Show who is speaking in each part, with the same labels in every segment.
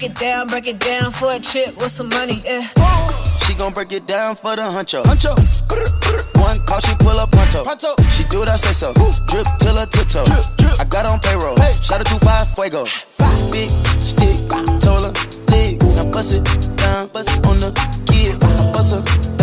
Speaker 1: Break it down, break it down for a chick with some money. Yeah.
Speaker 2: She gon' break it down for the huncho. Huncho. One call, she pull up pronto. Pronto. She do what I say so. Drip till her tiptoe. I got on payroll. Hey. Shout out to five fuego. Five. Big stick, told her leg. Now bust it down, bust it on the kid. Now bust her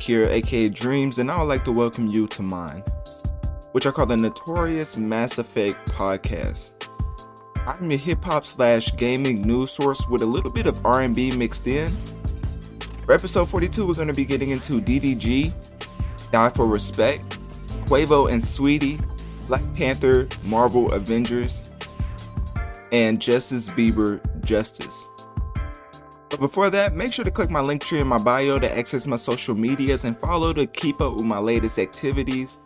Speaker 3: Analytic here, aka Dreamz, and I would like to welcome you to mine, which I call the Notorious Mass Effect Podcast. I'm your hip hop slash gaming news source with a little bit of R&B mixed in. For episode 42, we're going to be getting into DDG, Die for Respect, Quavo and Saweetie, Black Panther, Marvel Avengers, and Justin Bieber Justice. But before that, make sure to click my link tree in my bio to access my social medias and follow to keep up with my latest activities.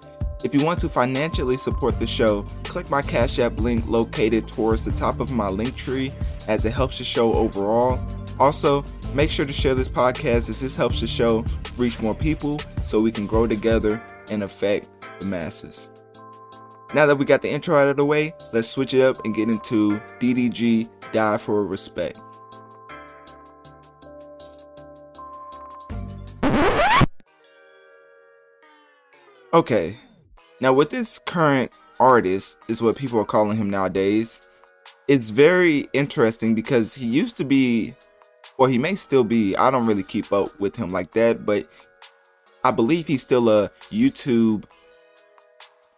Speaker 3: If you want to financially support the show, click my Cash App link located towards the top of my link tree as it helps the show overall. Also, make sure to share this podcast as this helps the show reach more people so we can grow together and affect the masses. Now that we got the intro out of the way, let's switch it up and get into DDG Die for Respect. Okay, now with this current artist, is what people are calling him nowadays. It's very interesting because he used to be, or he may still be. I don't really keep up with him like that, but I believe he's still a YouTube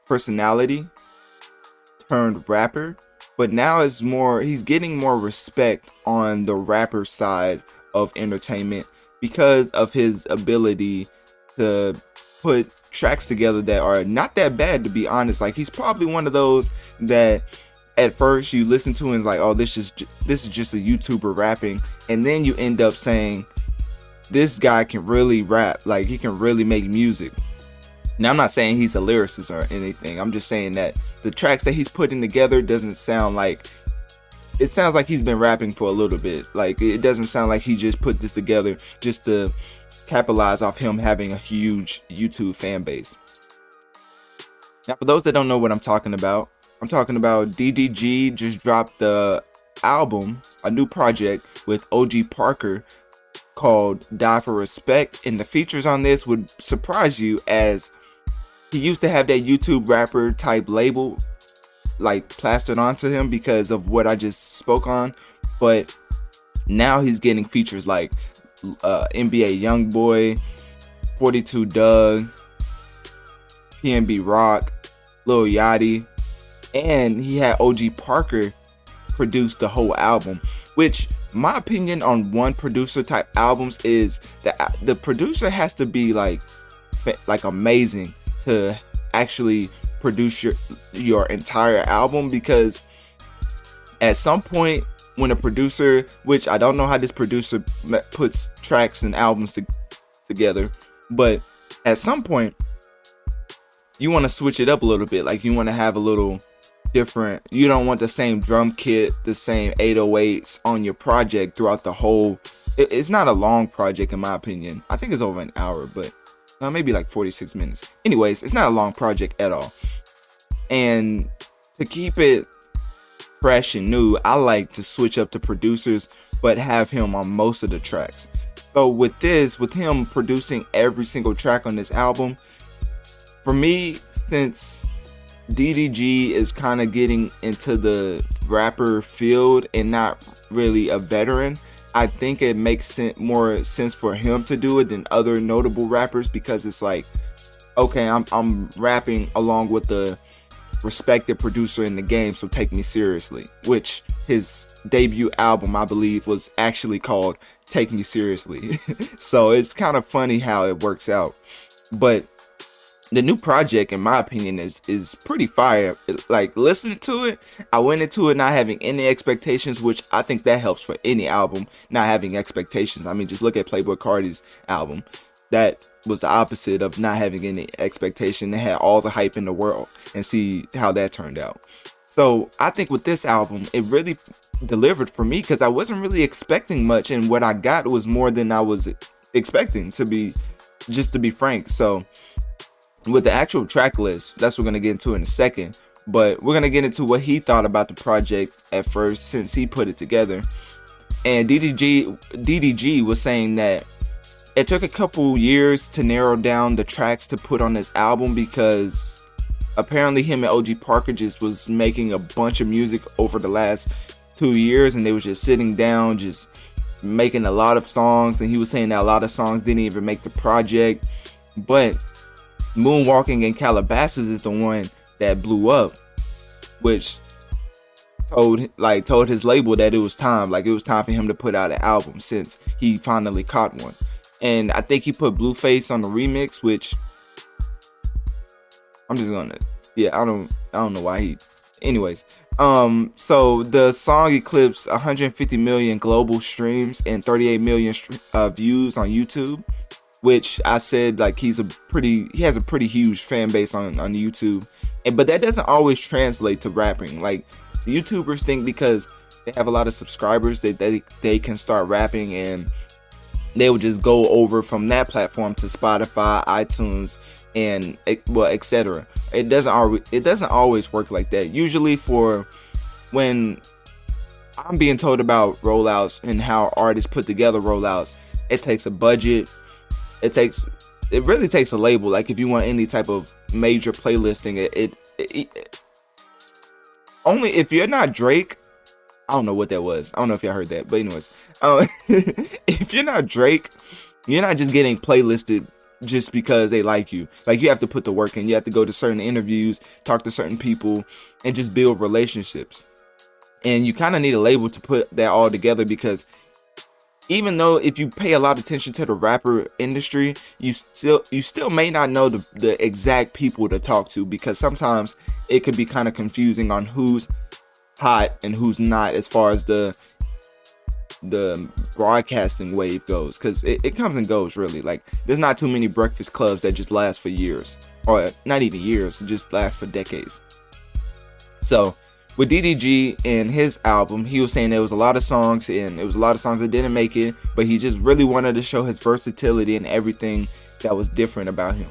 Speaker 3: personality turned rapper. But now it's more, he's getting more respect on the rapper side of entertainment because of his ability to put tracks together that are not that bad to be honest. Like he's probably one of those that at first you listen to and like oh this is this is just a youtuber rapping. And then you end up saying this guy can really rap. Like he can really make music. Now i'm not saying he's a lyricist or anything. I'm just saying that the tracks that he's putting together doesn't sound like it sounds like he's been rapping for a little bit. Like it doesn't sound like he just put this together just to capitalize off him having a huge YouTube fan base. Now, for those that don't know what I'm talking about, I'm talking about DDG just dropped the album, a new project with OG Parker called Die for Respect, and the features on this would surprise you as he used to have that YouTube rapper type label like plastered onto him because of what I just spoke on, but now he's getting features like uh, NBA YoungBoy, 42 Dugg, PNB Rock, Lil Yachty, and he had OG Parker produce the whole album. Which my opinion on one producer type albums is that the producer has to be like like amazing to actually produce your your entire album because at some point when a producer which i don't know how this producer puts tracks and albums to, together but at some point you want to switch it up a little bit like you want to have a little different you don't want the same drum kit the same 808s on your project throughout the whole it, it's not a long project in my opinion i think it's over an hour but uh, maybe like 46 minutes. Anyways it's not a long project at all. And to keep it fresh and new, I like to switch up the producers, but have him on most of the tracks. So with this, with him producing every single track on this album, for me, since DDG is kind of getting into the rapper field and not really a veteran, I think it makes sen- more sense for him to do it than other notable rappers because it's like, okay, I'm I'm rapping along with the respected producer in the game, so take me seriously. Which his debut album, I believe, was actually called Take Me Seriously. so it's kind of funny how it works out. But the new project, in my opinion, is is pretty fire. Like listening to it, I went into it not having any expectations, which I think that helps for any album not having expectations. I mean, just look at Playboi Carti's album. That was the opposite of not having any expectation. They had all the hype in the world and see how that turned out. So I think with this album, it really delivered for me because I wasn't really expecting much, and what I got was more than I was expecting to be, just to be frank. So with the actual track list, that's what we're gonna get into in a second. But we're gonna get into what he thought about the project at first since he put it together. And DDG DDG was saying that it took a couple years to narrow down the tracks to put on this album because apparently him and OG Parker just was making a bunch of music over the last two years and they was just sitting down just making a lot of songs. And he was saying that a lot of songs didn't even make the project. But moonwalking in calabasas is the one that blew up which told like told his label that it was time. Like it was time for him to put out an album since he finally caught one and I think he put Blueface on the remix, which I'm just gonna yeah, I don't I don't know why he anyways. Um so the song eclipsed 150 million global streams and 38 million uh, views on YouTube, which I said like he's a pretty he has a pretty huge fan base on on YouTube. And but that doesn't always translate to rapping. Like YouTubers think because they have a lot of subscribers that they, they can start rapping and they would just go over from that platform to Spotify, iTunes, and well, etc. It doesn't always it doesn't always work like that. Usually, for when I'm being told about rollouts and how artists put together rollouts, it takes a budget. It takes it really takes a label. Like if you want any type of major playlisting, it, it, it, it only if you're not Drake I don't know what that was. I don't know if y'all heard that, but anyways, uh, if you're not Drake, you're not just getting playlisted just because they like you. Like you have to put the work in. You have to go to certain interviews, talk to certain people, and just build relationships. And you kind of need a label to put that all together because even though if you pay a lot of attention to the rapper industry, you still you still may not know the, the exact people to talk to because sometimes it could be kind of confusing on who's hot and who's not as far as the the broadcasting wave goes. Because it, it comes and goes really. Like there's not too many breakfast clubs that just last for years. Or not even years just last for decades. So with ddg and his album he was saying there was a lot of songs and it was a lot of songs that didn't make it but he just really wanted to show his versatility and everything that was different about him.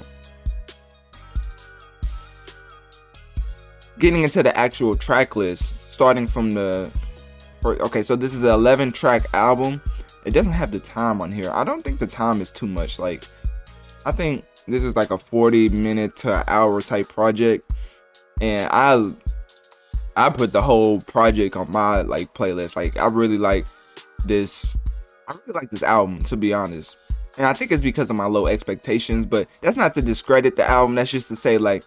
Speaker 3: Getting into the actual track list starting from the okay so this is an 11 track album. It doesn't have the time on here. I don't think the time is too much. Like i think this is like a 40 minute to hour type project. And i i put the whole project on my like playlist. Like i really like this i really like this album to be honest. And I think it's because of my low expectations. But that's not to discredit the album. That's just to say like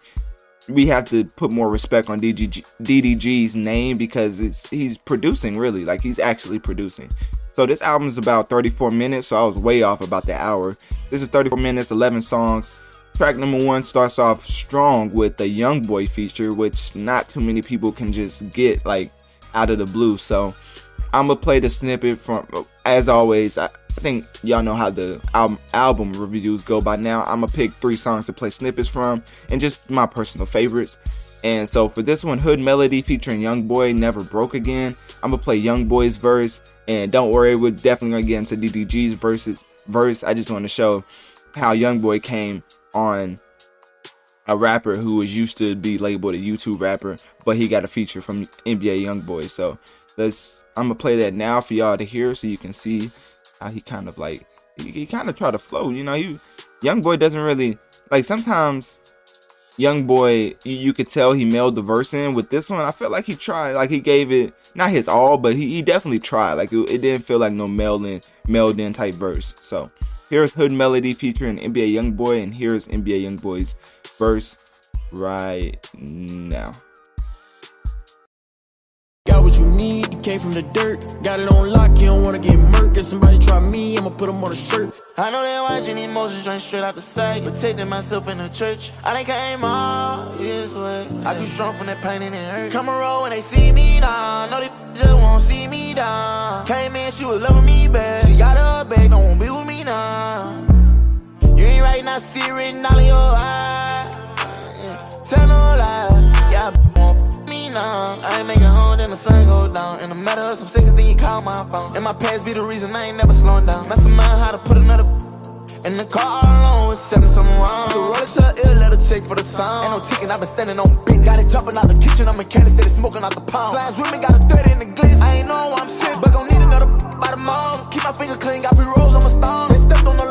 Speaker 3: we have to put more respect on DDG, DDG's name because it's he's producing really like he's actually producing. So this album is about 34 minutes, so I was way off about the hour. This is 34 minutes, 11 songs. Track number one starts off strong with the Young Boy feature, which not too many people can just get like out of the blue. So I'm gonna play the snippet from. As always, I think y'all know how the album album reviews go by now. I'm gonna pick three songs to play snippets from, and just my personal favorites. And so for this one, Hood Melody featuring Young Boy, Never Broke Again. I'm gonna play Young Boy's verse, and don't worry, we're definitely gonna get into DDG's verses. Verse. I just want to show how Young Boy came on a rapper who was used to be labeled a YouTube rapper, but he got a feature from NBA YoungBoy. So let's I'm gonna play that now for y'all to hear, so you can see how he kind of like he, he kind of try to flow. You know, you Young Boy doesn't really like sometimes. Young boy, you, you could tell he mailed the verse in. With this one, I felt like he tried, like he gave it not his all, but he, he definitely tried. Like it, it didn't feel like no mailed in, mailed in type verse. So Here's Hood Melody featuring NBA YoungBoy, and here's NBA YoungBoy's verse right now.
Speaker 4: Came from the dirt. Got it on lock, you don't wanna get murked. If somebody try me, I'ma put them on a shirt.
Speaker 5: I know they watching emotions drain straight out the sight. Protecting myself in the church. I done came all this way. I too strong from that pain and it hurt. Come roll when they see me down. Know they just won't see me down. Came in, she was loving me back. She got her back, don't be with me now. You ain't right now, see it written all in your eyes. Tell no lie. Yeah, I ain't making home, then the sun go down. In the matter of some seconds, then you call my phone. And my past be the reason I ain't never slowing down. Mastermind how to put another in the car alone with seven something wrong. Roll it to a ill, let her check for the sound. Ain't no ticking, i been standing on business. Got it jumping out the kitchen, I'm a candy steady smoking out the pound. Slimes with me, got a 30 in the glitz. I ain't know I'm sick, but gon' need another by the mom. Keep my finger clean, got pre-rolls on my stone. They stepped on the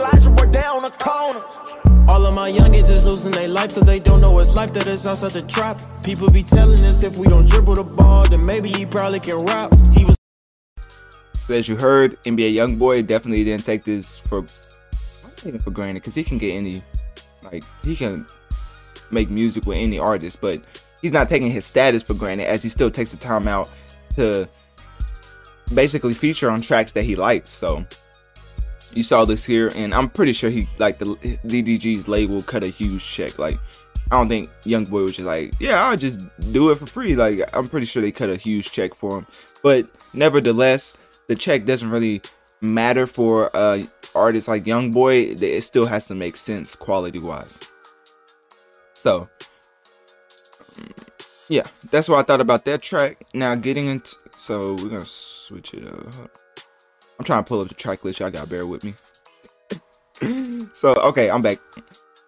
Speaker 4: All of my youngins is losing their life cause they don't know it's life that is outside the trap. People be telling us if we don't dribble the ball, then maybe he probably can rap. He was
Speaker 3: as you heard, NBA YoungBoy definitely didn't take this for for granted because he can get any, like he can make music with any artist, but he's not taking his status for granted as he still takes the time out to basically feature on tracks that he likes. So you saw this here, and I'm pretty sure he like the DDG's label cut a huge check. Like I don't think YoungBoy was just like, yeah, I'll just do it for free. Like I'm pretty sure they cut a huge check for him. But nevertheless, the check doesn't really matter for uh artists like YoungBoy. It still has to make sense quality wise. So yeah, that's what I thought about that track. Now getting into so we're gonna switch it up. I'm trying to pull up the track list. Y'all gotta bear with me. so okay, I'm back.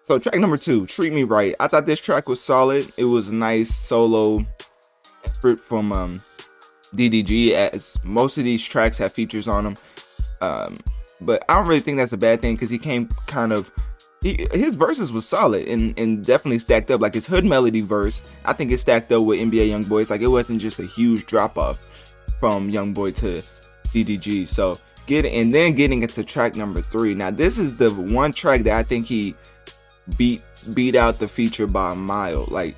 Speaker 3: So track number two, "Treat Me Right." I thought this track was solid. It was a nice solo effort from um, DDG, as most of these tracks have features on them. Um, but I don't really think that's a bad thing because he came kind of he, his verses was solid and, and definitely stacked up. Like his hood melody verse, I think it stacked up with NBA Young Boys. Like it wasn't just a huge drop off from Young Boy to DDG. So get and then getting into track number three. Now this is the one track that I think he beat beat out the feature by a mile. Like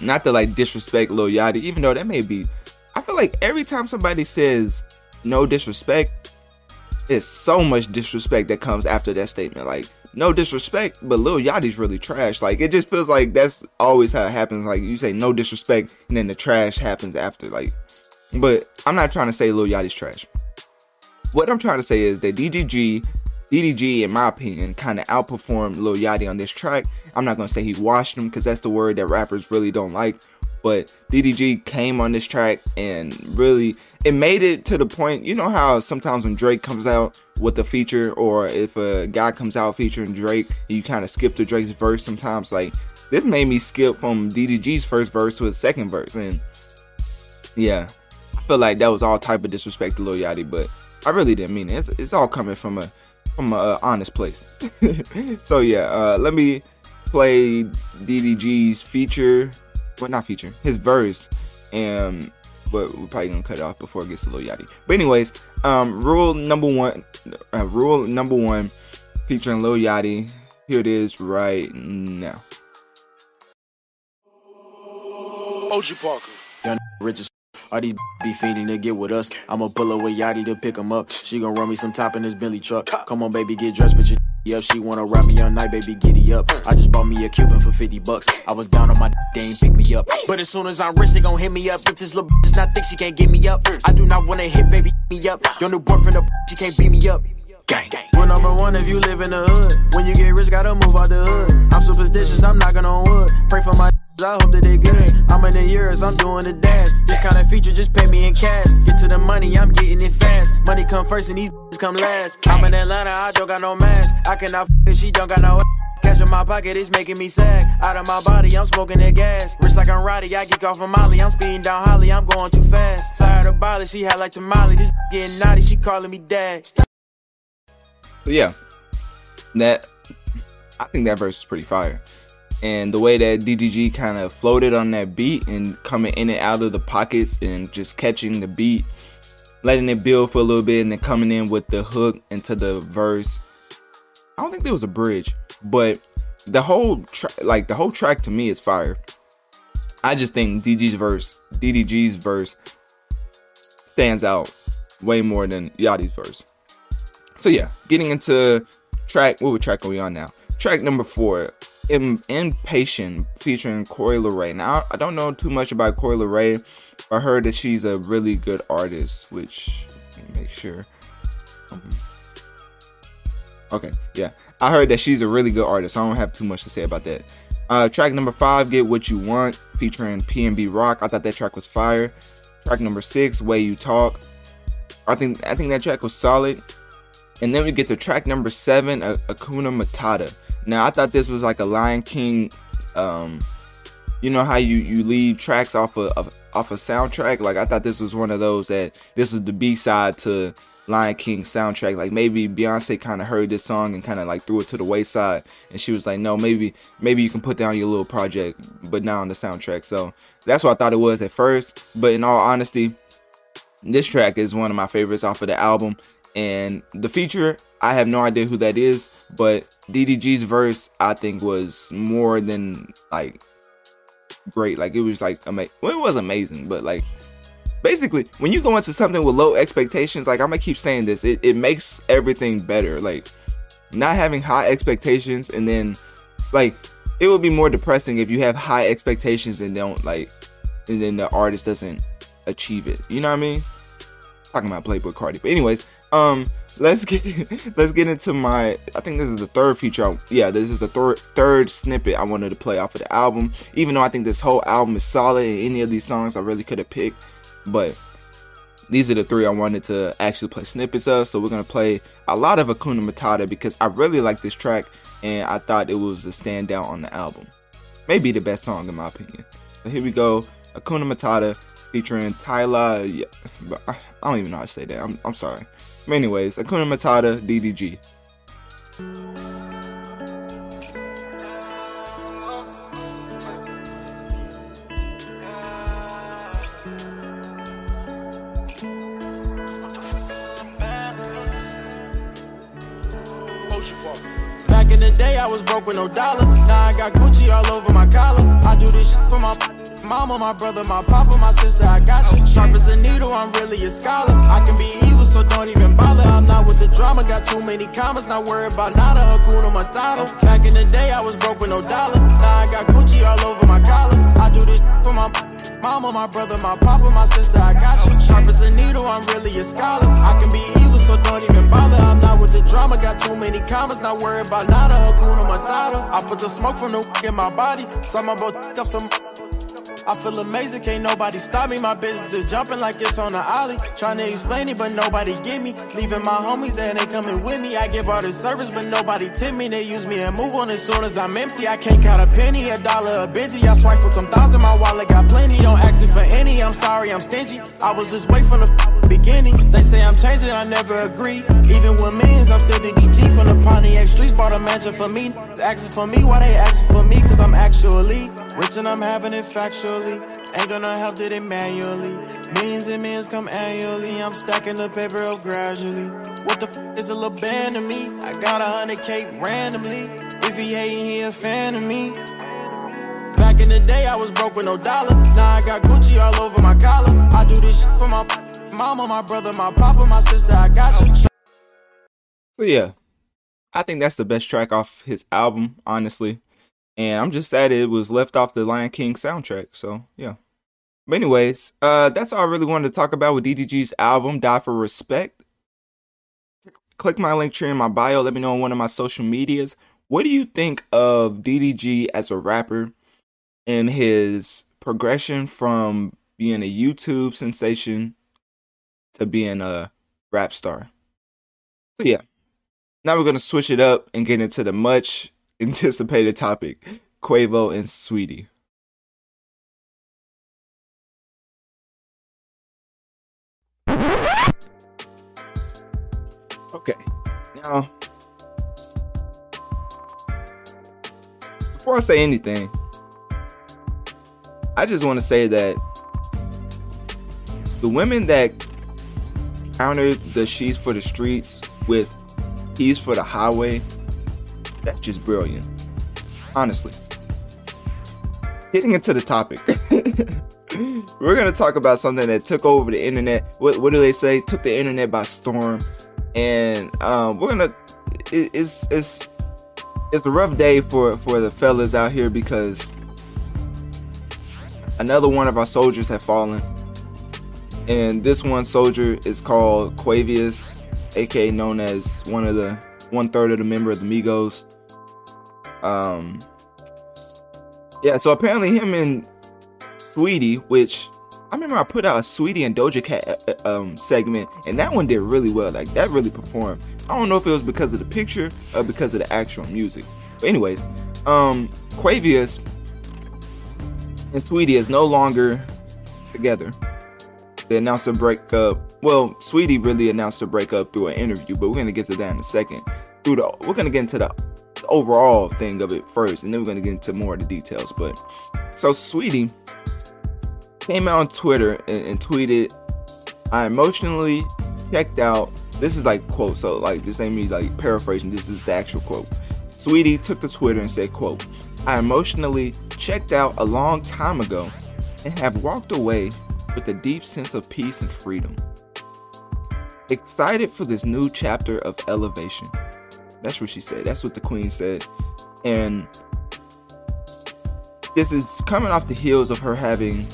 Speaker 3: not to like disrespect Lil Yachty, even though that may be. I feel like every time somebody says no disrespect, it's so much disrespect that comes after that statement. Like no disrespect, but Lil Yachty's really trash. Like it just feels like that's always how it happens. Like you say no disrespect, and then the trash happens after. Like, but I'm not trying to say Lil Yachty's trash. What I'm trying to say is that DDG, DDG, in my opinion, kind of outperformed Lil Yachty on this track. I'm not gonna say he washed him because that's the word that rappers really don't like. But DDG came on this track and really it made it to the point. You know how sometimes when Drake comes out with a feature, or if a guy comes out featuring Drake, you kind of skip to Drake's verse. Sometimes like this made me skip from DDG's first verse to his second verse, and yeah, feel like that was all type of disrespect to Lil Yachty, but I really didn't mean it. It's, it's all coming from a from a uh, honest place. so yeah, uh, let me play DDG's feature. Well, not feature, his verse, and but we're probably gonna cut it off before it gets to Lil Yachty. But anyways, um, rule number one, uh, Rule Number One, featuring Lil Yachty. Here it is right now.
Speaker 4: OG Parker. Young rich as all these be feeding to get with us. I'ma pull away Yachty to pick 'em up. She gon' run me some top in this Bentley truck. Come on, baby, get dressed, put your up. She wanna ride me all night, baby, giddy up. Mm. I just bought me a Cuban for 50 bucks. I was down on my they ain't pick me up. But as soon as I'm rich, they gon' hit me up. If this little bitch not think she can't get me up. Mm. I do not wanna hit, baby, me up. Your new boyfriend, a she can't beat me up. Gang. We're number one if you live in the hood. When you get rich, gotta move out the hood. Mm. I'm superstitious, I'm knocking on wood. Pray for my I hope that they good. I'm in the years, I'm doing the dash. This kind of feature just pay me in cash. Get to the money, I'm getting it fast. Money come first and these come last. I'm in Atlanta, I don't got no mask. I cannot f she don't got no Cash in my pocket is making me sag. Out of my body, I'm smoking that gas. Rich like I'm Roddy, I geek off of Molly. I'm speeding down Holly, I'm going too fast. Her to Bali, she had like tamale. This getting naughty, she calling me dad.
Speaker 3: Yeah, that I think that verse is pretty fire. And the way that DDG kind of floated on that beat and coming in and out of the pockets and just catching the beat, letting it build for a little bit, and then coming in with the hook into the verse. I don't think there was a bridge, but the whole track, like the whole track to me is fire. I just think DG's verse, DDG's verse, stands out way more than Yachty's verse. So yeah, getting into track. What track are we on now? Track number four, Impatient, featuring Coi Leray. Now I don't know too much about Coi Leray. I heard that she's a really good artist, which make sure. Um, okay, yeah, I heard that she's a really good artist. So I don't have too much to say about that. Uh, track number five, Get What You Want, featuring PNB Rock. I thought that track was fire. Track number six, Way You Talk. I think I think that track was solid. And then we get to track number seven, Hakuna Matata. Now I thought this was like a Lion King. Um, you know how you you leave tracks off of, of off a soundtrack. Like I thought this was one of those that this was the B side to Lion King soundtrack. Like maybe Beyonce kind of heard this song and kind of like threw it to the wayside, and she was like, "No, maybe maybe you can put down your little project, but not on the soundtrack." So that's what I thought it was at first. But in all honesty, this track is one of my favorites off of the album. And the feature, I have no idea who that is, but DDG's verse, I think, was more than like great. Like it was like amazing. Well, it was amazing, but like basically, when you go into something with low expectations, like I'm gonna keep saying this, it, it makes everything better. Like not having high expectations and then like it would be more depressing if you have high expectations and don't like and then the artist doesn't achieve it. You know what I mean? Talking about Playboi Carti. But anyways, um, let's get let's get into my. I think this is the third feature. I, yeah, this is the third third snippet I wanted to play off of the album. Even though I think this whole album is solid, and any of these songs I really could have picked, but these are the three I wanted to actually play snippets of. So we're gonna play a lot of Hakuna Matata because I really like this track, and I thought it was a standout on the album. Maybe the best song in my opinion. So here we go. Hakuna Matata featuring Tyler. I don't even know how to say that. I'm, I'm sorry. But anyways, Hakuna Matata, DDG.
Speaker 4: Back in the day, I was broke with no dollar. Now I got Gucci all over my collar. I do this for my mama, my brother, my papa, my sister. I got you. Sharp as a needle, I'm really a scholar. I can be evil, so don't even bother. I'm not with the drama, got too many commas. Not worried about nada, Hakuna Matata. Back in the day, I was broke with no dollar. Now I got Gucci all over my collar. I do this for my mama, my brother, my papa, my sister. I got you. Sharp as a needle, I'm really a scholar. I can be evil, so don't even bother. I'm not with the drama, got too many commas. Not worried about nada, Hakuna Matata. I put the smoke from the in my body. Some about up some. I feel amazing, can't nobody stop me. My business is jumping like it's on the ollie. Trying to explain it, but nobody get me. Leaving my homies, then they coming with me. I give all the service, but nobody tip me. They use me and move on as soon as I'm empty. I can't count a penny, a dollar, a Benji. I swipe for some thousand, my wallet got plenty. Don't ask me for any, I'm sorry, I'm stingy. I was just wait from the beginning. They say I'm changing, I never agree. Even with means, I'm still the DG from the Pontiac streets. Bought a mansion for me. Asking for me, why they asking for me? Cause I'm actually rich and I'm having it factually. Ain't gonna help did it manually. Millions and millions come annually. I'm stacking the paper up gradually. What the f is a little band to me? I got a hundred K randomly. If he hating, he a fan of me. Back in the day, I was broke with no dollar. Now I got Gucci all over my collar. I do this shit for my mama, my brother, my papa, my sister. I got you.
Speaker 3: So yeah, I think that's the best track off his album, honestly. And I'm just sad it was left off the Lion King soundtrack. So yeah. But anyways, uh, that's all I really wanted to talk about with DDG's album, Die for Respect. Click my link tree in my bio. Let me know on one of my social medias. What do you think of DDG as a rapper and his progression from being a YouTube sensation to being a rap star? So yeah. Now we're gonna switch it up and get into the much anticipated topic: Quavo and Saweetie. Okay, now before I say anything, I just want to say that the women that countered the she's for the streets with he's for the highway, that's just brilliant. Honestly. Getting into the topic. We're gonna talk about something that took over the internet. What, what do they say? Took the internet by storm. And um, we're gonna. It, it's it's it's a rough day for for the fellas out here because another one of our soldiers have fallen, and this one soldier is called Quavious, aka known as one of the one third of the member of the Migos. Um, yeah, so apparently him and Saweetie, which I remember I put out a Saweetie and Doja Cat uh, um, segment, and that one did really well. Like that really performed. I don't know if it was because of the picture or because of the actual music. But anyways, um, Quavious and Saweetie is no longer together. They announced a breakup. Well, Saweetie really announced a breakup through an interview, but we're gonna get to that in a second. Through the, we're gonna get into the overall thing of it first, and then we're gonna get into more of the details. But so Saweetie came out on Twitter and, and tweeted, "I emotionally checked out." This is like quote, so like this ain't me like paraphrasing. This is the actual quote. Saweetie took to Twitter and said, "quote I emotionally checked out a long time ago and have walked away with a deep sense of peace and freedom. Excited for this new chapter of elevation." That's what she said. That's what the queen said. And this is coming off the heels of her having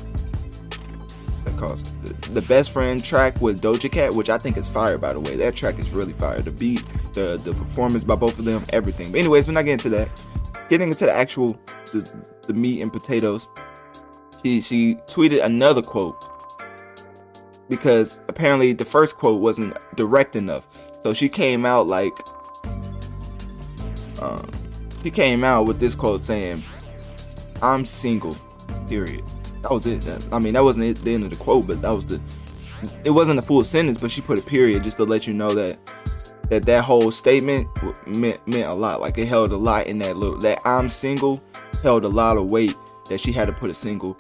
Speaker 3: that the, best friend track with Doja Cat, which I think is fire by the way. That track is really fire. The beat, the the performance by both of them, everything. But anyways, we're not getting into that. Getting into the actual the, the meat and potatoes. She she tweeted another quote because apparently the first quote wasn't direct enough. So she came out like um, she came out with this quote saying, "I'm single." Period. That was it. I mean, that wasn't the end of the quote, but that was the. It wasn't a full sentence, but she put a period just to let you know that that that whole statement meant meant a lot. Like it held a lot in that little that I'm single held a lot of weight that she had to put a single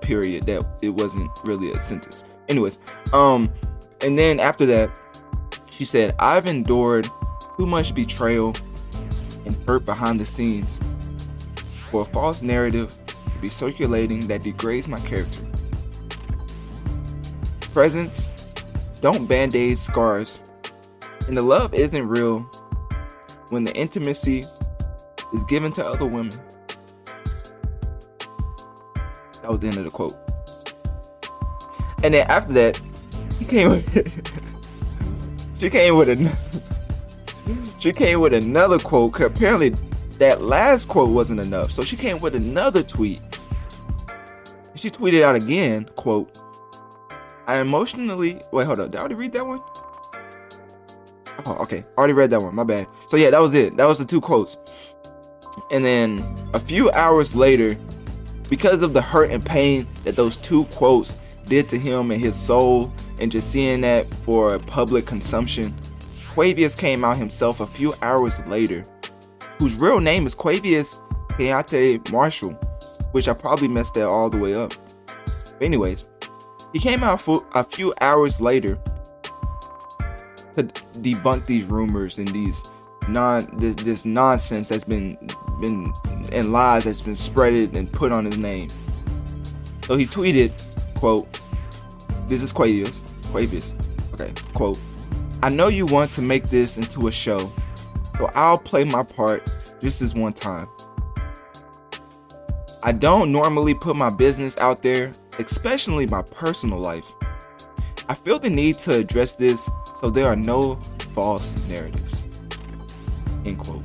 Speaker 3: period that it wasn't really a sentence. Anyways, um, and then after that, she said, "I've endured too much betrayal and hurt behind the scenes for a false narrative to be circulating that degrades my character. Presence don't band aid scars, and the love isn't real when the intimacy is given to other women. That was the end of the quote. And then after that, she came with she came with a she came with another quote. Apparently, that last quote wasn't enough, so she came with another tweet. She tweeted out again, quote, I emotionally wait, hold up. Did I already read that one? Oh, okay. Already read that one. My bad. So yeah, that was it. That was the two quotes. And then a few hours later, because of the hurt and pain that those two quotes did to him and his soul, and just seeing that for public consumption, Quavious came out himself a few hours later, whose real name is Quavious Keyate Marshall, which I probably messed that all the way up. But anyways, he came out for a few hours later to debunk these rumors and these non this, this nonsense that's been been and lies that's been spreaded and put on his name. So he tweeted, quote, this is Quavious, Quavious, okay, quote, I know you want to make this into a show, so I'll play my part just this one time. I don't normally put my business out there, especially my personal life. I feel the need to address this so there are no false narratives. End quote.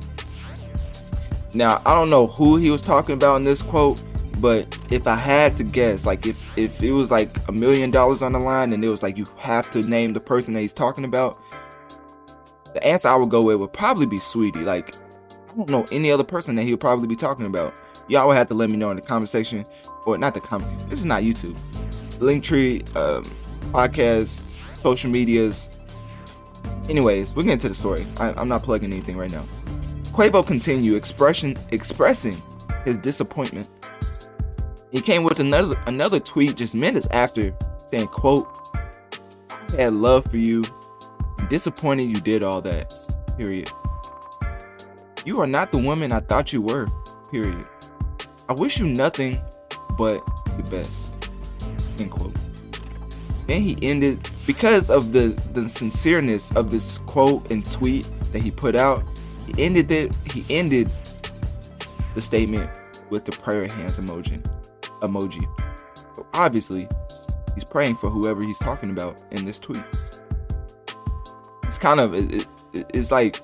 Speaker 3: Now, I don't know who he was talking about in this quote, but if I had to guess, like if if it was like a million dollars on the line and it was like you have to name the person that he's talking about, the answer I would go with would probably be Saweetie. Like I don't know any other person that he would probably be talking about. Y'all would have to let me know in the comment section, or not the comment. This is not YouTube. Linktree, um, podcast, social medias. Anyways, we're getting to the story. I, I'm not plugging anything right now. Quavo continued expression expressing his disappointment. He came with another another tweet just minutes after saying, quote, I had love for you. Disappointed you did all that. Period. You are not the woman I thought you were. Period. I wish you nothing but the best. End quote. Then he ended because of the the sincereness of this quote and tweet that he put out. He ended it. He ended the statement with the prayer hands emoji. Emoji. So obviously, he's praying for whoever he's talking about in this tweet. It's kind of it, it, it's like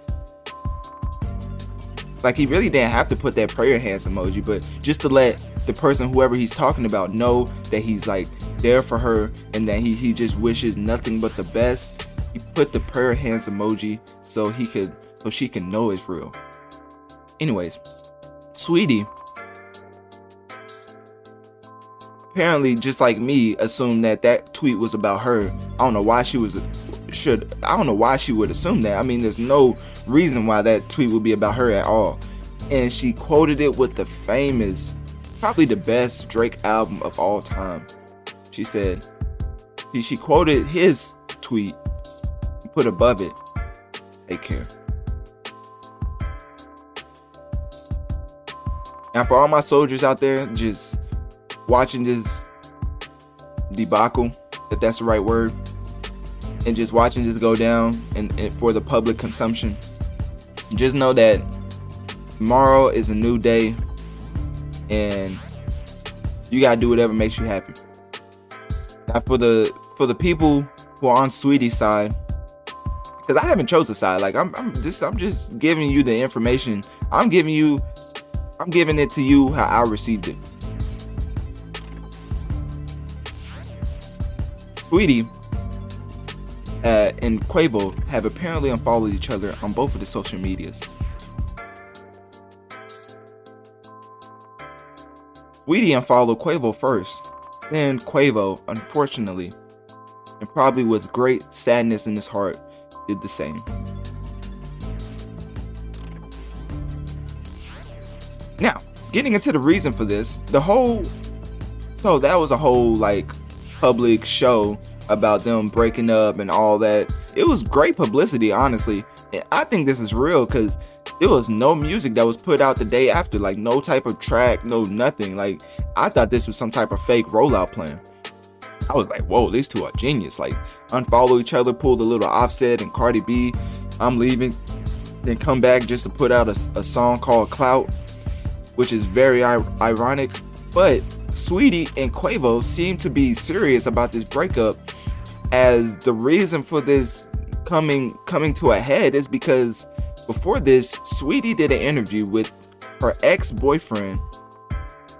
Speaker 3: like he really didn't have to put that prayer hands emoji, but just to let the person, whoever he's talking about, know that he's like there for her and that he, he just wishes nothing but the best. He put the prayer hands emoji so he could so she can know it's real. Anyways, Saweetie apparently just like me assumed that that tweet was about her. I don't know why she was should I don't know why she would assume that. I mean, there's no reason why that tweet would be about her at all. And she quoted it with the famous, probably the best Drake album of all time. She said, she, she quoted his tweet, put above it, take care. Now, for all my soldiers out there just watching this debacle, if that's the right word, and just watching this go down and, and for the public consumption, just know that tomorrow is a new day and you gotta do whatever makes you happy. Now for the for the people who are on Saweetie's side, because I haven't chose a side. Like I'm, I'm just I'm just giving you the information. I'm giving you I'm giving it to you how I received it. Saweetie uh, and Quavo have apparently unfollowed each other on both of the social medias. Saweetie unfollowed Quavo first, then Quavo, unfortunately, and probably with great sadness in his heart, did the same. Now, getting into the reason for this, the whole so that was a whole like public show about them breaking up and all that. It was great publicity, honestly. And I think this is real because there was no music that was put out the day after, like no type of track, no nothing. Like I thought this was some type of fake rollout plan. I was like, whoa, these two are genius. Like unfollow each other, pull the little offset and Cardi B, I'm leaving, then come back just to put out a, a song called Clout, which is very ir- ironic. But Saweetie and Quavo seem to be serious about this breakup as the reason for this coming coming to a head is because before this, Saweetie did an interview with her ex-boyfriend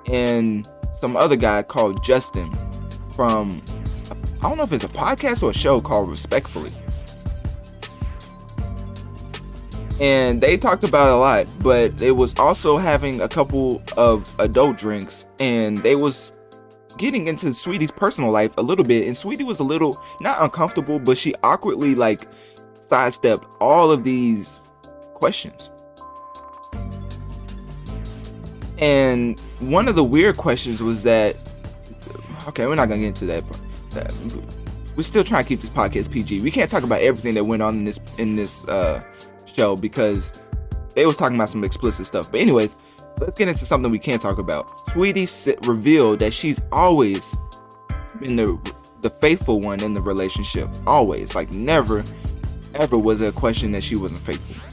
Speaker 3: and some other guy called Justin from I don't know if it's a podcast or a show called Respectfully. And they talked about a lot, but they was also having a couple of adult drinks and they was getting into Saweetie's personal life a little bit, and Saweetie was a little not uncomfortable, but she awkwardly like sidestepped all of these questions. And one of the weird questions was that okay, we're not gonna get into that. we're still trying to keep this podcast PG. We can't talk about everything that went on in this in this uh, show because they was talking about some explicit stuff. But anyways, let's get into something we can talk about. Saweetie revealed that she's always been the the faithful one in the relationship. Always, like never, ever was a question that she wasn't faithful.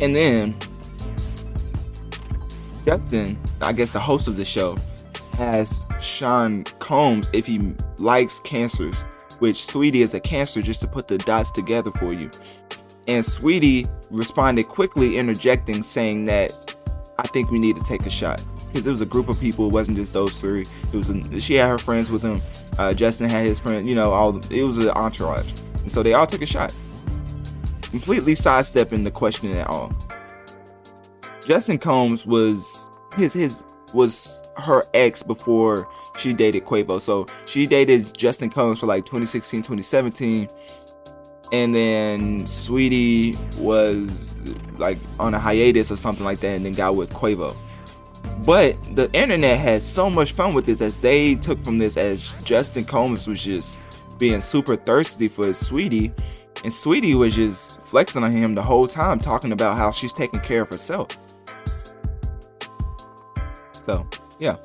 Speaker 3: And then Justin, I guess the host of the show, asked Sean Combs if he likes cancers, which Saweetie is a cancer just to put the dots together for you. And Saweetie responded quickly, interjecting, saying that I think we need to take a shot because it was a group of people. It wasn't just those three. It was a, she had her friends with him. Uh, Justin had his friend. You know, all it was an entourage, and so they all took a shot, completely sidestepping the question at all. Justin Combs was his his was her ex before she dated Quavo. So she dated Justin Combs for like 2016, 2017. And then Saweetie was like on a hiatus or something like that and then got with Quavo. But the internet had so much fun with this as they took from this as Justin Combs was just being super thirsty for his Saweetie. And Saweetie was just flexing on him the whole time, talking about how she's taking care of herself. So yeah,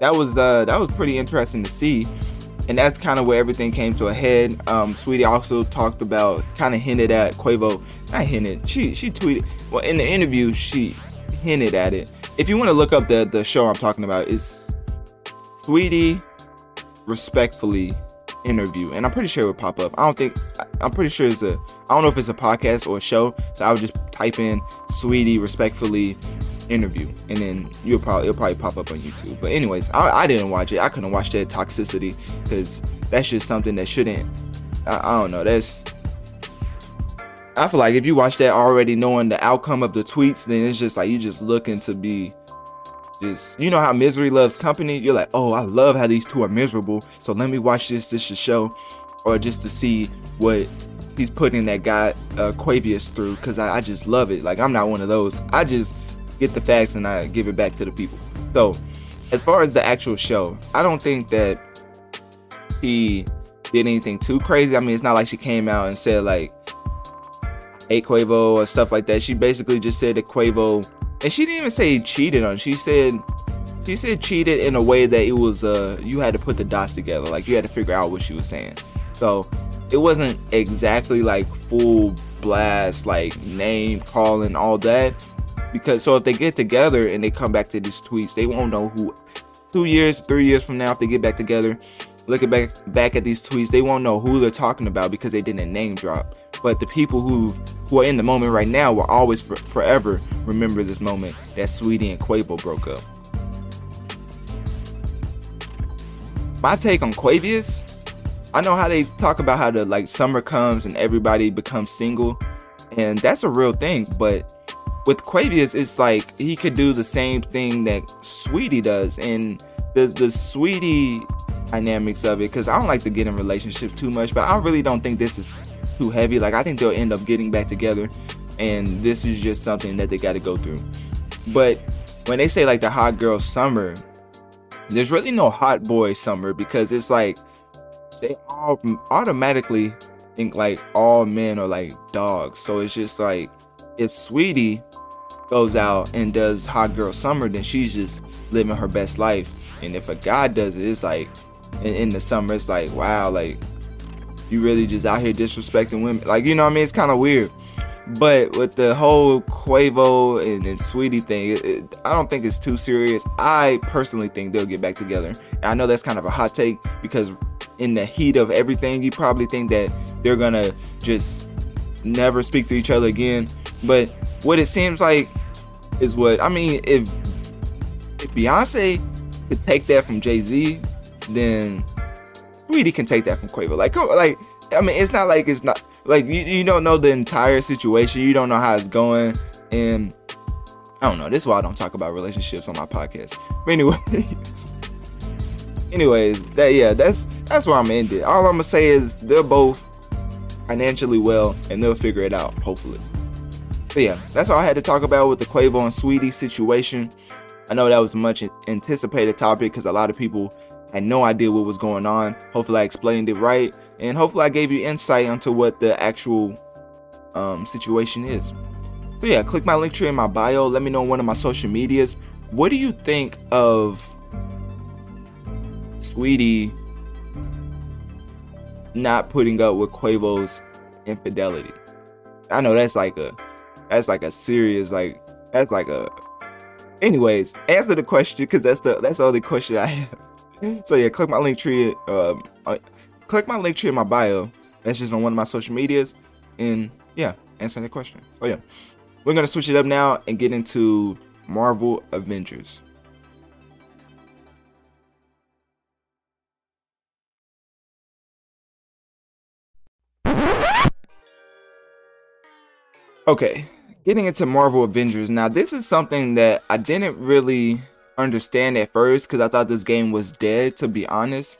Speaker 3: that was uh, that was pretty interesting to see, and that's kind of where everything came to a head. Um, Saweetie also talked about, kind of hinted at Quavo. Not hinted. She she tweeted. Well, in the interview, she hinted at it. If you want to look up the the show I'm talking about, it's Saweetie respectfully interview and i'm pretty sure it would pop up i don't think i'm pretty sure it's a i don't know if it's a podcast or a show so i would just type in Saweetie respectfully interview, and then you'll probably it'll probably pop up on YouTube. But anyways, I, I didn't watch it. I couldn't watch that toxicity because that's just something that shouldn't. I, I don't know. That's I feel like if you watch that already knowing the outcome of the tweets, then it's just like you just looking to be you know how misery loves company. You're like, oh, I love how these two are miserable, so let me watch this this show, or just to see what he's putting that guy uh, Quavious through, because I, I just love it. Like I'm not one of those. I just get the facts and I give it back to the people. So, as far as the actual show, I don't think that he did anything too crazy. I mean, it's not like she came out and said like a Quavo or stuff like that. She basically just said that Quavo, and she didn't even say he cheated on. She said she said cheated in a way that it was uh you had to put the dots together, like you had to figure out what she was saying. So it wasn't exactly like full blast, like name calling all that because so if they get together and they come back to these tweets, they won't know who. Two years, three years from now, if they get back together, looking back back at these tweets, they won't know who they're talking about because they didn't name drop. But the people who who are in the moment right now will always for, forever remember this moment that Saweetie and Quavo broke up. My take on Quavious, I know how they talk about how the like summer comes and everybody becomes single, and that's a real thing. But with Quavious, it's like he could do the same thing that Saweetie does, and the the Saweetie dynamics of it. Because I don't like to get in relationships too much, but I really don't think this is too heavy. Like I think they'll end up getting back together, and this is just something that they got to go through. But when they say like the hot girl summer, there's really no hot boy summer because it's like they all automatically think like all men are like dogs. So it's just like if Saweetie goes out and does Hot Girl Summer, then she's just living her best life. And if a guy does it, it's like in, in the summer, it's like, wow, like you really just out here disrespecting women. Like, you know what I mean? It's kind of weird. But with the whole Quavo and, and Saweetie thing, it, it, I don't think it's too serious. I personally think they'll get back together. And I know that's kind of a hot take because in the heat of everything, you probably think that they're gonna just never speak to each other again. But what it seems like is what I mean. If if Beyonce could take that from Jay Z, then Saweetie can take that from Quavo. Like, like I mean, it's not like it's not like you, you don't know the entire situation. You don't know how it's going, and I don't know. This is why I don't talk about relationships on my podcast. But anyways, anyways, that yeah, that's that's why I'm ended. All I'm gonna say is they're both financially well, and they'll figure it out. Hopefully. But yeah, that's all I had to talk about with the Quavo and Saweetie situation. I know that was a much anticipated topic because a lot of people had no idea what was going on. Hopefully, I explained it right, and hopefully, I gave you insight into what the actual um, situation is. So yeah, click my link tree in my bio. Let me know on one of my social medias. What do you think of Saweetie not putting up with Quavo's infidelity? I know that's like a that's like a serious like that's like a anyways answer the question because that's the that's the only question i have so yeah click my link tree um uh, click my link tree in my bio. That's just on one of my social medias. And yeah answer the question. Oh yeah. We're gonna switch it up now and get into marvel avengers. Okay getting into Marvel Avengers. Now, this is something that I didn't really understand at first because I thought this game was dead, to be honest.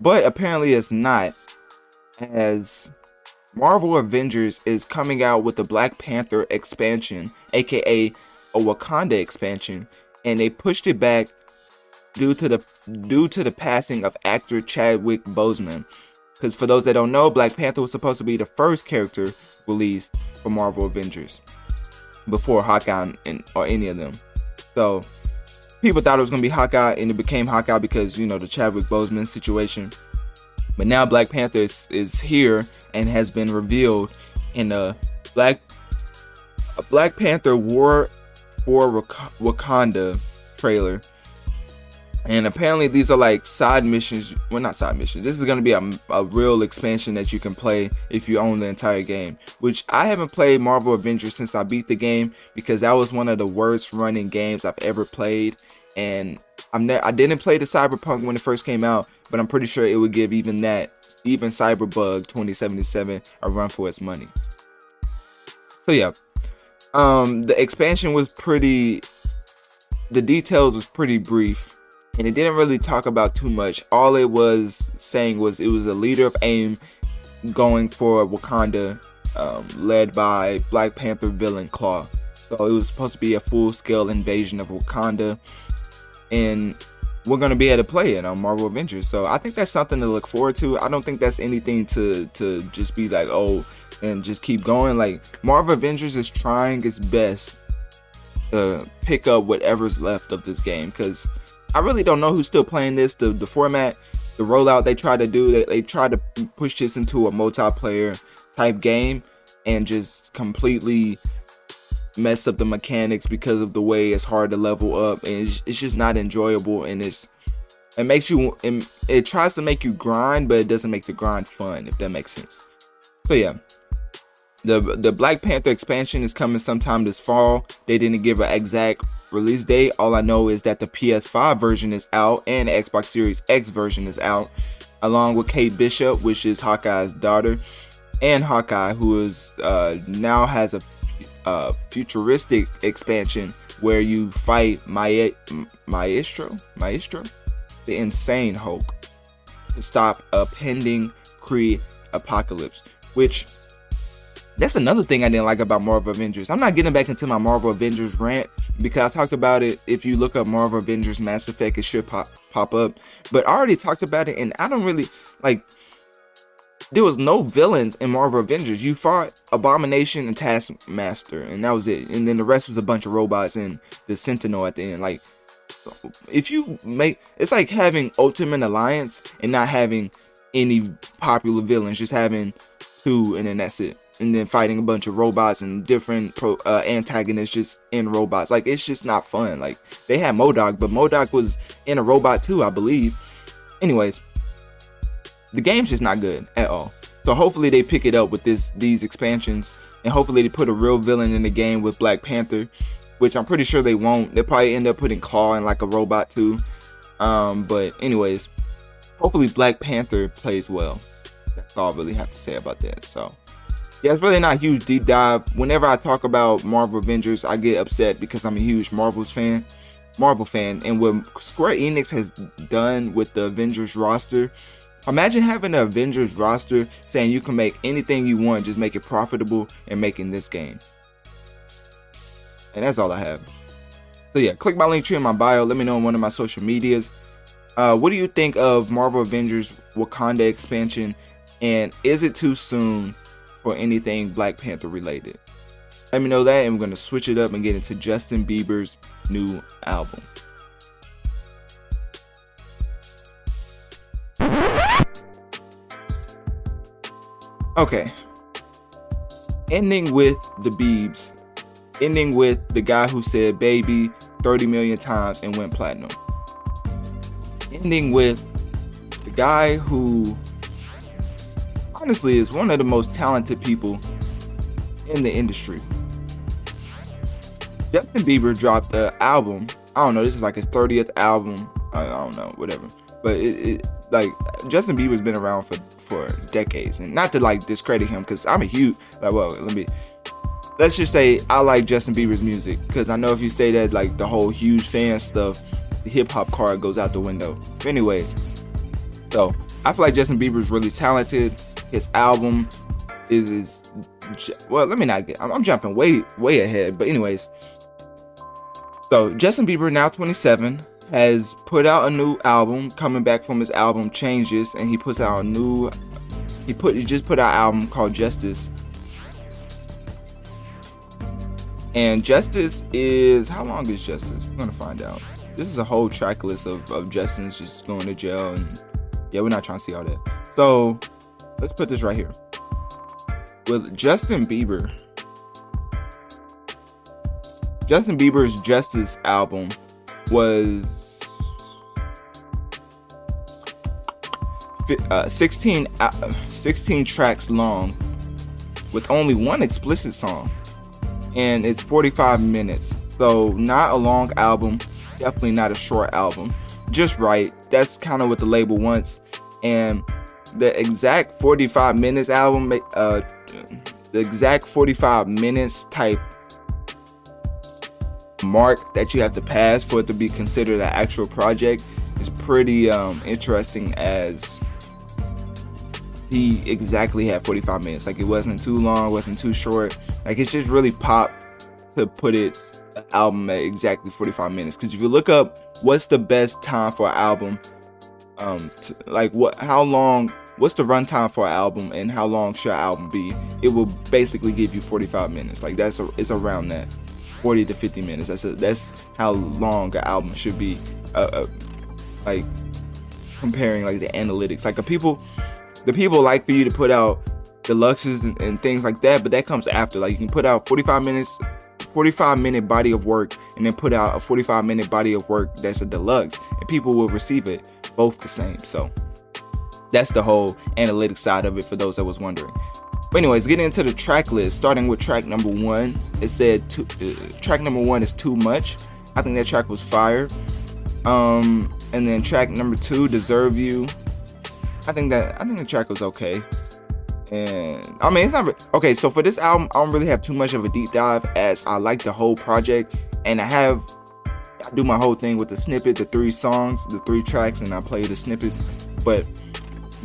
Speaker 3: But apparently, it's not. As Marvel Avengers is coming out with the Black Panther expansion, aka a Wakanda expansion, and they pushed it back due to the due to the passing of actor Chadwick Boseman. Because for those that don't know, Black Panther was supposed to be the first character released for Marvel Avengers before Hawkeye and, or any of them. So people thought it was gonna be Hawkeye, and it became Hawkeye because you know the Chadwick Boseman situation. But now Black Panther is, is here and has been revealed in a Black a Black Panther War for Wakanda trailer. And apparently these are like side missions well not side missions. This is going to be a, a real expansion that you can play if you own the entire game which i haven't played marvel avengers since i beat the game because that was one of the worst running games i've ever played and i'm ne- i didn't play the cyberpunk when it first came out but i'm pretty sure it would give even that even cyberbug 2077 a run for its money so yeah um the expansion was pretty the details was pretty brief and it didn't really talk about too much. All it was saying was it was a leader of AIM going for Wakanda, um, led by Black Panther villain Klaue. So it was supposed to be a full scale invasion of Wakanda, and we're gonna be able to play it on Marvel Avengers. So I think that's something to look forward to. I don't think that's anything to to just be like oh and just keep going. Like Marvel Avengers is trying its best to pick up whatever's left of this game because I really don't know who's still playing this. The the format, the rollout they try to do, they, they try to push this into a multiplayer type game and just completely mess up the mechanics because of the way it's hard to level up and it's, just not enjoyable and it's it makes you it, it tries to make you grind but it doesn't make the grind fun if that makes sense. So yeah. The the black panther expansion is coming sometime this fall. They didn't give an exact release date. All I know is that the PS5 version is out and Xbox Series X version is out, along with Kate Bishop, which is Hawkeye's daughter, and Hawkeye, who is uh, now has a, a, futuristic expansion where you fight Ma- Maestro, Maestro, the insane Hulk, to stop a pending Kree apocalypse, which that's another thing I didn't like about Marvel Avengers. I'm not getting back into my Marvel Avengers rant because I talked about it. If you look up Marvel Avengers Mass Effect, it should pop pop up. But I already talked about it, and I don't really like. There was no villains in Marvel Avengers. You fought Abomination and Taskmaster, and that was it. And then the rest was a bunch of robots and the Sentinel at the end. Like, if you make it's like having Ultimate Alliance and not having any popular villains, just having two, and then that's it and then fighting a bunch of robots and different pro, uh, antagonists just in robots. Like it's just not fun. Like they had MODOK, but MODOK was in a robot too, I believe. Anyways, the game's just not good at all. So hopefully they pick it up with this these expansions, and hopefully they put a real villain in the game with Black Panther, which I'm pretty sure they won't. They probably end up putting Klaue in like a robot too. Um, but anyways, hopefully Black Panther plays well. That's all I really have to say about that. So yeah, it's really not a huge deep dive. Whenever I talk about Marvel Avengers, I get upset because I'm a huge Marvel's fan. Marvel fan, and what Square Enix has done with the Avengers roster, imagine having an Avengers roster saying you can make anything you want, just make it profitable and making this game. And that's all I have. So yeah, click my link tree in my bio. Let me know on one of my social medias. Uh, what do you think of Marvel Avengers Wakanda expansion? And is it too soon for anything Black Panther related? Let me know that, and we're gonna switch it up and get into Justin Bieber's new album. Okay. Ending with the Biebs. Ending with the guy who said baby 30 million times and went platinum. Ending with the guy who honestly is one of the most talented people in the industry. Justin Bieber dropped the album. I don't know. This is like his 30th album. I, I don't know, whatever. But it, it like Justin Bieber's been around for for decades, and not to like discredit him because I'm a huge like. Well, let me. Let's just say I like Justin Bieber's music because I know if you say that like the whole huge fan stuff, the hip hop card goes out the window. Anyways, so I feel like Justin Bieber's really talented. His album is, is well. Let me not get. I'm, I'm jumping way way ahead. But anyways, so Justin Bieber now 27 has put out a new album coming back from his album Changes and he puts out a new he put he just put out an album called Justice. And Justice is how long is Justice? We're gonna find out. This is a whole track list of, of Justin's just going to jail and yeah, we're not trying to see all that. So let's put this right here. With Justin Bieber. Justin Bieber's Justice album was uh, 16, uh, 16 tracks long with only one explicit song. And it's 45 minutes. So not a long album definitely not a short album. Just right. That's kind of what the label wants. And the exact 45 minutes album uh the exact 45 minutes type mark that you have to pass for it to be considered an actual project is pretty um, interesting as he exactly had 45 minutes. Like it wasn't too long wasn't too short. Like it's just really pop to put it an album at exactly 45 minutes. Because if you look up what's the best time for an album um like what how long what's the runtime for an album and how long should an album be? It will basically give you 45 minutes. Like that's a, it's around that 40 to 50 minutes. That's a, that's how long an album should be. Uh, uh, like comparing like the analytics. Like the people, the people like for you to put out deluxes and, and things like that, but that comes after. Like you can put out 45 minutes, 45 minute body of work, and then put out a 45 minute body of work that's a deluxe, and people will receive it both the same. So that's the whole analytics side of it for those that was wondering. But anyways, getting into the track list, starting with track number one, it said too, uh, track number one is too much. I think that track was fire. Um, and then track number two, deserve you. I think that I think the track was okay. And I mean, it's not okay. So for this album, I don't really have too much of a deep dive as I like the whole project, and I have I do my whole thing with the snippet, the three songs, the three tracks, and I play the snippets. But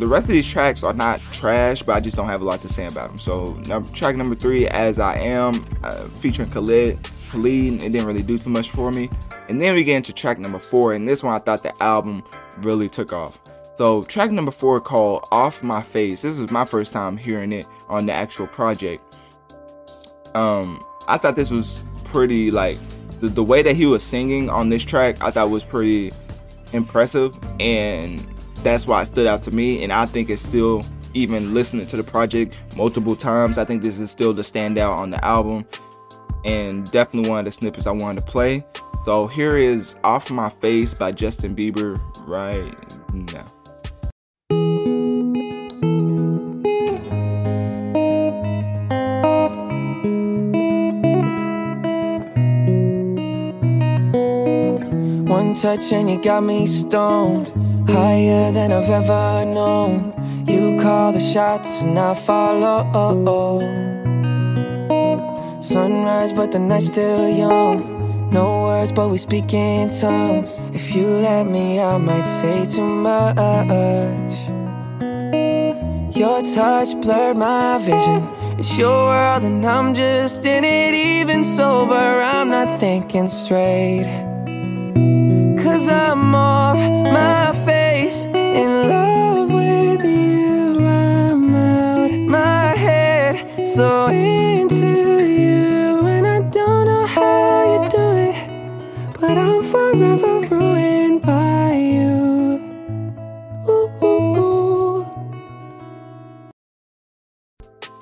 Speaker 3: the rest of these tracks are not trash, but I just don't have a lot to say about them. So track number three, "As I Am," uh, featuring Khalid. Khalid, it didn't really do too much for me. And then we get into track number four, and this one I thought the album really took off. So track number four called "Off My Face." This was my first time hearing it on the actual project. Um, I thought this was pretty like the, the way that he was singing on this track. I thought was pretty impressive and that's why it stood out to me. And I think it's still, even listening to the project multiple times, I think this is still the standout on the album. And definitely one of the snippets I wanted to play. So here is Off My Face by Justin Bieber right now.
Speaker 6: One touch and you got me stoned, higher than I've ever known. You call the shots and I follow. Sunrise, but the night's still young. No words, but we speak in tongues. If you let me, I might say too much. Your touch blurred my vision. It's your world, and I'm just in it. Even sober, I'm not thinking straight. Cause I'm off my face in love with you. I'm out my head, so into you. And I don't know how you do it, but I'm forever ruined by you. Ooh.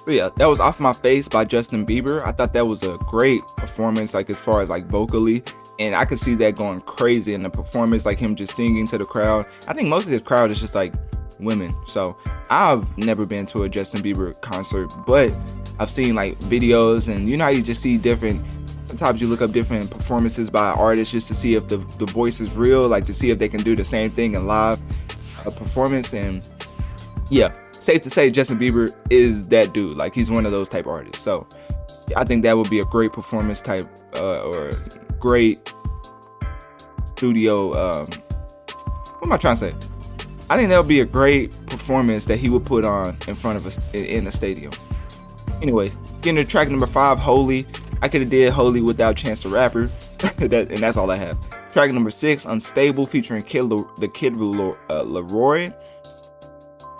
Speaker 3: But yeah, that was Off My Face by Justin Bieber. I thought that was a great performance, like as far as like vocally. And I could see that going crazy in the performance, like him just singing to the crowd. I think most of his crowd is just like women. So I've never been to a Justin Bieber concert, but I've seen like videos and you know how you just see different sometimes you look up different performances by artists just to see if the, the voice is real, like to see if they can do the same thing in live uh, performance. And yeah, safe to say Justin Bieber is that dude. Like he's one of those type artists. So I think that would be a great performance type uh, or great studio. Um, what am I trying to say? I think that would be a great performance that he would put on in front of us in, the stadium. Anyways, getting to track number five, Holy. I could have did Holy without Chance the Rapper, that, and that's all I have. Track number six, Unstable, featuring Kid the Kid LAROI. Uh, LAROI.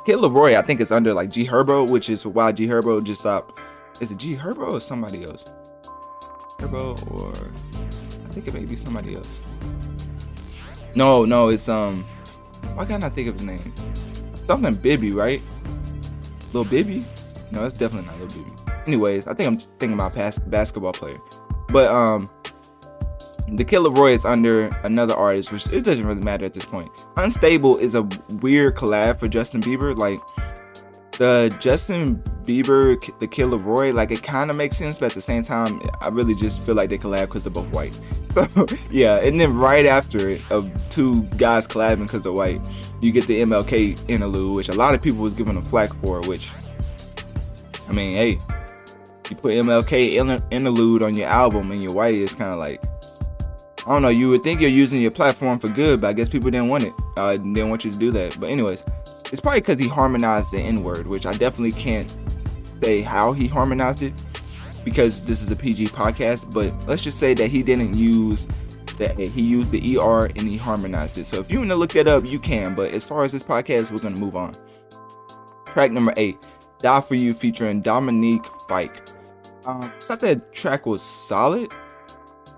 Speaker 3: Kid LAROI, I think it's under like G Herbo, which is why G Herbo just stopped. Is it G Herbo or somebody else? Herbo or I think it may be somebody else. No, no, it's um. Why can't I think of his name? Something Bibby, right? Lil Bibby? No, that's definitely not Lil Bibby. Anyways, I think I'm thinking about past basketball player. But um, the Kid LAROI is under another artist, which it doesn't really matter at this point. Unstable is a weird collab for Justin Bieber. Like the Justin Bieber, the Kid LAROI, like it kind of makes sense, but at the same time, I really just feel like they collab because they're both white. So yeah, and then right after it, of two guys collabing because they're white, you get the MLK interlude, which a lot of people was giving a flack for. Which I mean, hey, you put MLK interlude on your album and you're white, it's kind of like I don't know. You would think you're using your platform for good, but I guess people didn't want it. Uh, didn't want you to do that. But anyways, it's probably because he harmonized the N word, which I definitely can't say how he harmonized it because this is a PG podcast. But let's just say that he didn't use that. He used the ER and he harmonized it. So if you want to look that up, you can. But as far as this podcast, we're gonna move on. Track number eight, "Die for You" featuring Dominic Fike. Um, I thought that track was solid.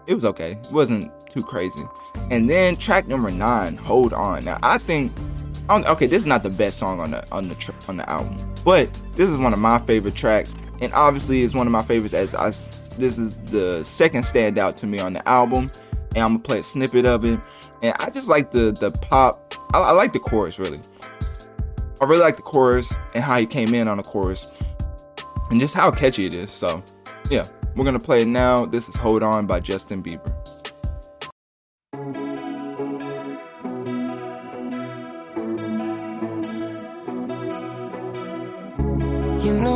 Speaker 3: It was okay. It wasn't too crazy. And then track number nine, "Hold On." Now I think Okay, this is not the best song on the on the on the album, but this is one of my favorite tracks, and obviously it's one of my favorites. As I, this is the second standout to me on the album, and I'm gonna play a snippet of it. And I just like the the pop. I, I like the chorus really. I really like the chorus and how he came in on the chorus, and just how catchy it is. So, yeah, we're gonna play it now. This is "Hold On" by Justin Bieber.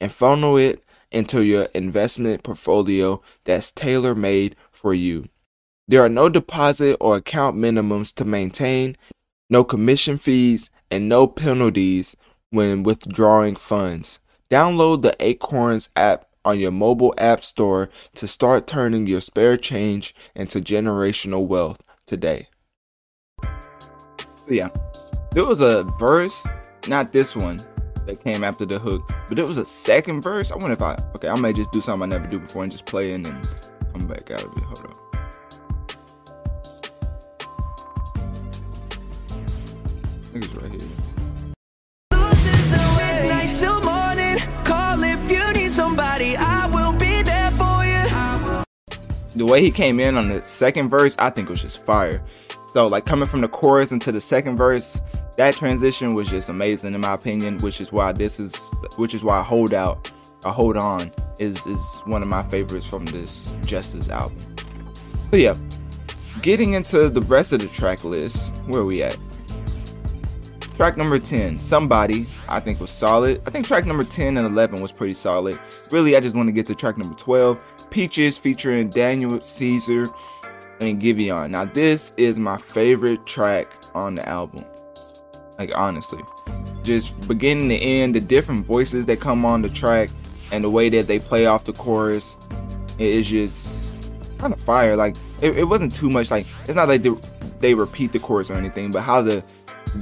Speaker 3: and funnel it into your investment portfolio that's tailor made for you. There are no deposit or account minimums to maintain, no commission fees, and no penalties when withdrawing funds. Download the Acorns app on your mobile app store to start turning your spare change into generational wealth today. So yeah, there was a verse, not this one that came after the hook, but it was a second verse. I wonder if I okay, I may just do something I never do before and just play in and come back out of it. Hold on. It's right here. The way he came in on the second verse, I think was just fire. So like coming from the chorus into the second verse, that transition was just amazing in my opinion, which is why this is which is why Hold Out or uh, Hold On is is one of my favorites from this Justice album. So yeah, getting into the rest of the track list, where are we at? Track number 10, Somebody, I think was solid. I think track number 10 and 11 was pretty solid. Really, I just want to get to track number 12, Peaches featuring Daniel Caesar and Giveon. Now, this is my favorite track on the album. Like, honestly. Just beginning to end, the different voices that come on the track and the way that they play off the chorus, it is just kind of fire. Like, it, it wasn't too much. Like, it's not like they, they repeat the chorus or anything, but how the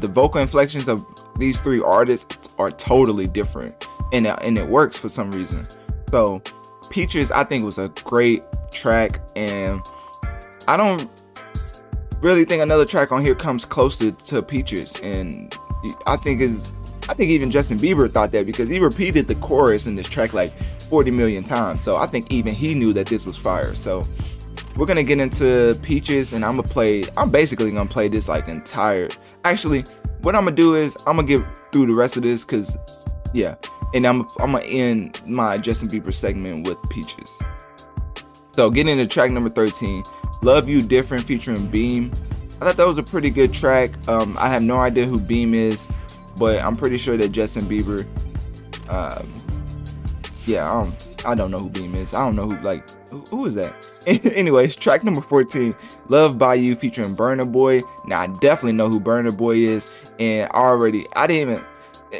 Speaker 3: the vocal inflections of these three artists are totally different and and it works for some reason so peaches i think was a great track and i don't really think another track on here comes close to, to peaches and i think is i think even justin bieber thought that because he repeated the chorus in this track like 40 million times. So i think even he knew that this was fire. So we're gonna get into peaches and i'm gonna play i'm basically gonna play this like entire actually what i'm gonna do is i'm gonna get through the rest of this because yeah and i'm, I'm gonna end my justin bieber segment with peaches. So getting into track number 13 love you different featuring beam i thought that was a pretty good track um, i have no idea who beam is but i'm pretty sure that justin bieber um, yeah, I don't, I don't know who Beam is. I don't know who like who, who is that. Anyways, track number 14, Love by You featuring Burna Boy. Now I definitely know who Burna Boy is, and already I didn't even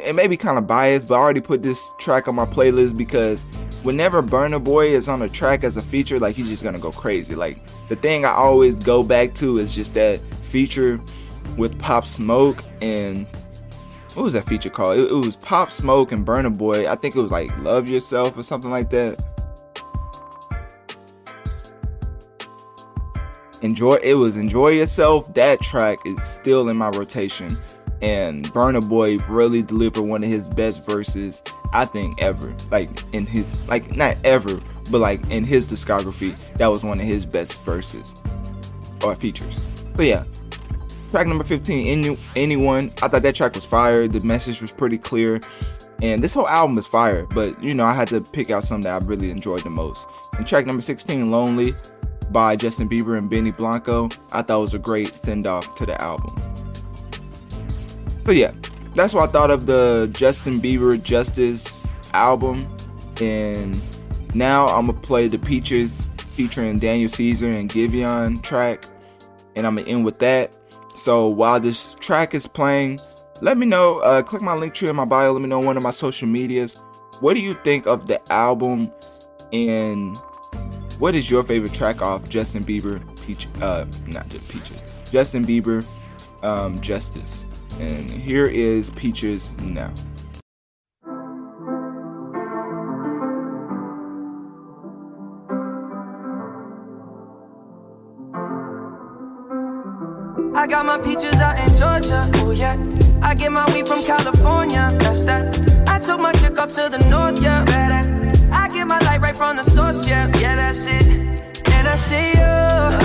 Speaker 3: it may be kind of biased, but I already put this track on my playlist because whenever Burna Boy is on a track as a feature, like he's just gonna go crazy. Like the thing I always go back to is just that feature with Pop Smoke and what was that feature called? It, it was Pop Smoke and Burna Boy. I think it was like Love Yourself or something like that. Enjoy it was Enjoy Yourself. That track is still in my rotation. And Burna Boy really delivered one of his best verses, I think, ever. Like in his like not ever, but like in his discography, that was one of his best verses or features. So yeah, track number 15 Any, anyone. I thought that track was fire. The message was pretty clear. And this whole album is fire but you know i had to pick out some that i really enjoyed the most. And track number 16 lonely by justin bieber and benny blanco i thought was a great send-off to the album so yeah that's what i thought of the justin bieber justice album and now i'm gonna play the peaches featuring daniel caesar and giveon track and i'm gonna end with that so while this track is playing, let me know. Uh, click my link tree in my bio. Let me know one of my social medias. What do you think of the album? And what is your favorite track off Justin Bieber? Peach, uh, not just Peaches. Justin Bieber, um, Justice. And here is Peaches now.
Speaker 6: I got my peaches out in Georgia. Oh yeah. I get my weed from California. That's that. I took my chick up to the north, yeah. Better. I get my light right from the source, yeah. Yeah, that's it. And I see you.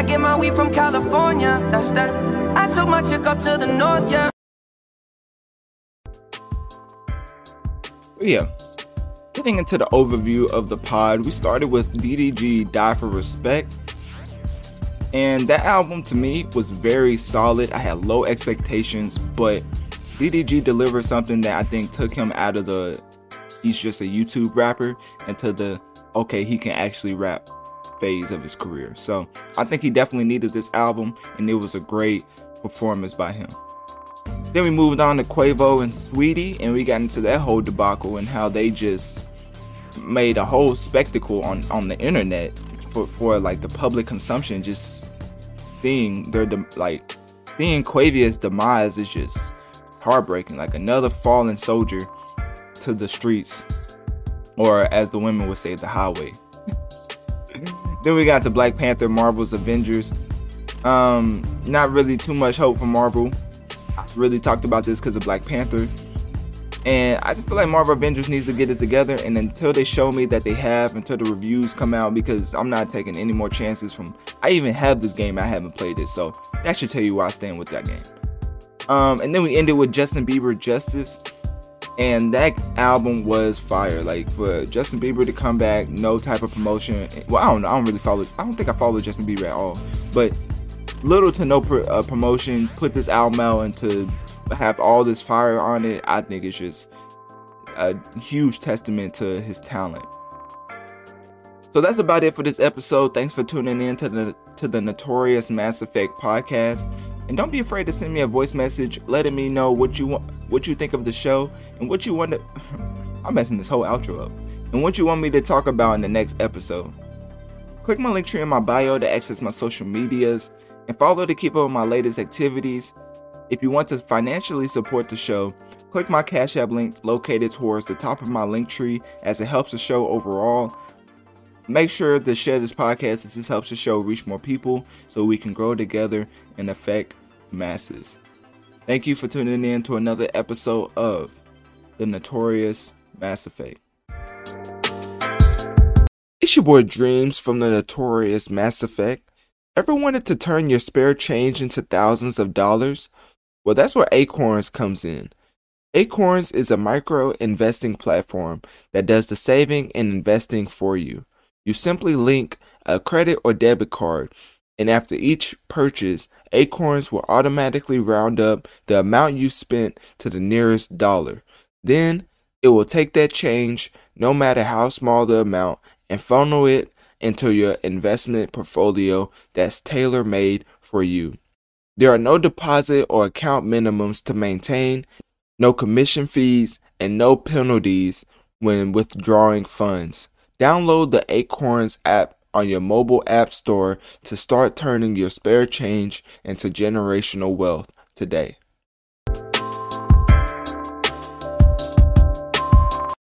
Speaker 4: I
Speaker 6: get my weed from California. That's that. I took my chick up to the north, yeah.
Speaker 3: yeah. Getting into the overview of the pod, we started with DDG Die for Respect. And that album to me was very solid. I had low expectations, but DDG delivered something that I think took him out of the he's just a YouTube rapper into the okay, he can actually rap phase of his career. So I think he definitely needed this album, and it was a great performance by him. Then we moved on to Quavo and Saweetie, and we got into that whole debacle and how they just made a whole spectacle on on the internet for for like the public consumption. Just seeing their dem- like seeing Quavia's demise is just heartbreaking. Like another fallen soldier to the streets, or as the women would say, the highway. Then we got to Black Panther, Marvel's Avengers. Um, not really too much hope for Marvel. I really talked about this because of Black Panther. And I just feel like Marvel Avengers needs to get it together. And until they show me that they have, until the reviews come out, because I'm not taking any more chances from. I even have this game, I haven't played it. So that should tell you where I stand with that game. Um, and then we ended with Justin Bieber Justice. And that album was fire. Like for Justin Bieber to come back, no type of promotion. Well, I don't know. I don't really follow. I don't think I follow Justin Bieber at all. But little to no pr- uh, promotion. Put this album out and to have all this fire on it. I think it's just a huge testament to his talent. So that's about it for this episode. Thanks for tuning in to the to the Notorious Mass Effect podcast. And don't be afraid to send me a voice message letting me know what you want what you think of the show and what you want to I'm messing this whole outro up. And what you want me to talk about in the next episode. Click my link tree in my bio to access my social medias and follow to keep up with my latest activities. If you want to financially support the show, click my Cash App link located towards the top of my link tree as it helps the show overall. Make sure to share this podcast as this helps the show reach more people so we can grow together and affect masses. Thank you for tuning in to another episode of The Notorious Mass Effect. It's your boy Dreamz from the Notorious Mass Effect. Ever wanted to turn your spare change into thousands of dollars? Well, that's where Acorns comes in. Acorns is a micro investing platform that does the saving and investing for you. You simply link a credit or debit card, and after each purchase, Acorns will automatically round up the amount you spent to the nearest dollar. Then it will take that change, no matter how small the amount, and funnel it into your investment portfolio that's tailor made for you. There are no deposit or account minimums to maintain, no commission fees, and no penalties when withdrawing funds. Download the Acorns app on your mobile app store to start turning your spare change into generational wealth today.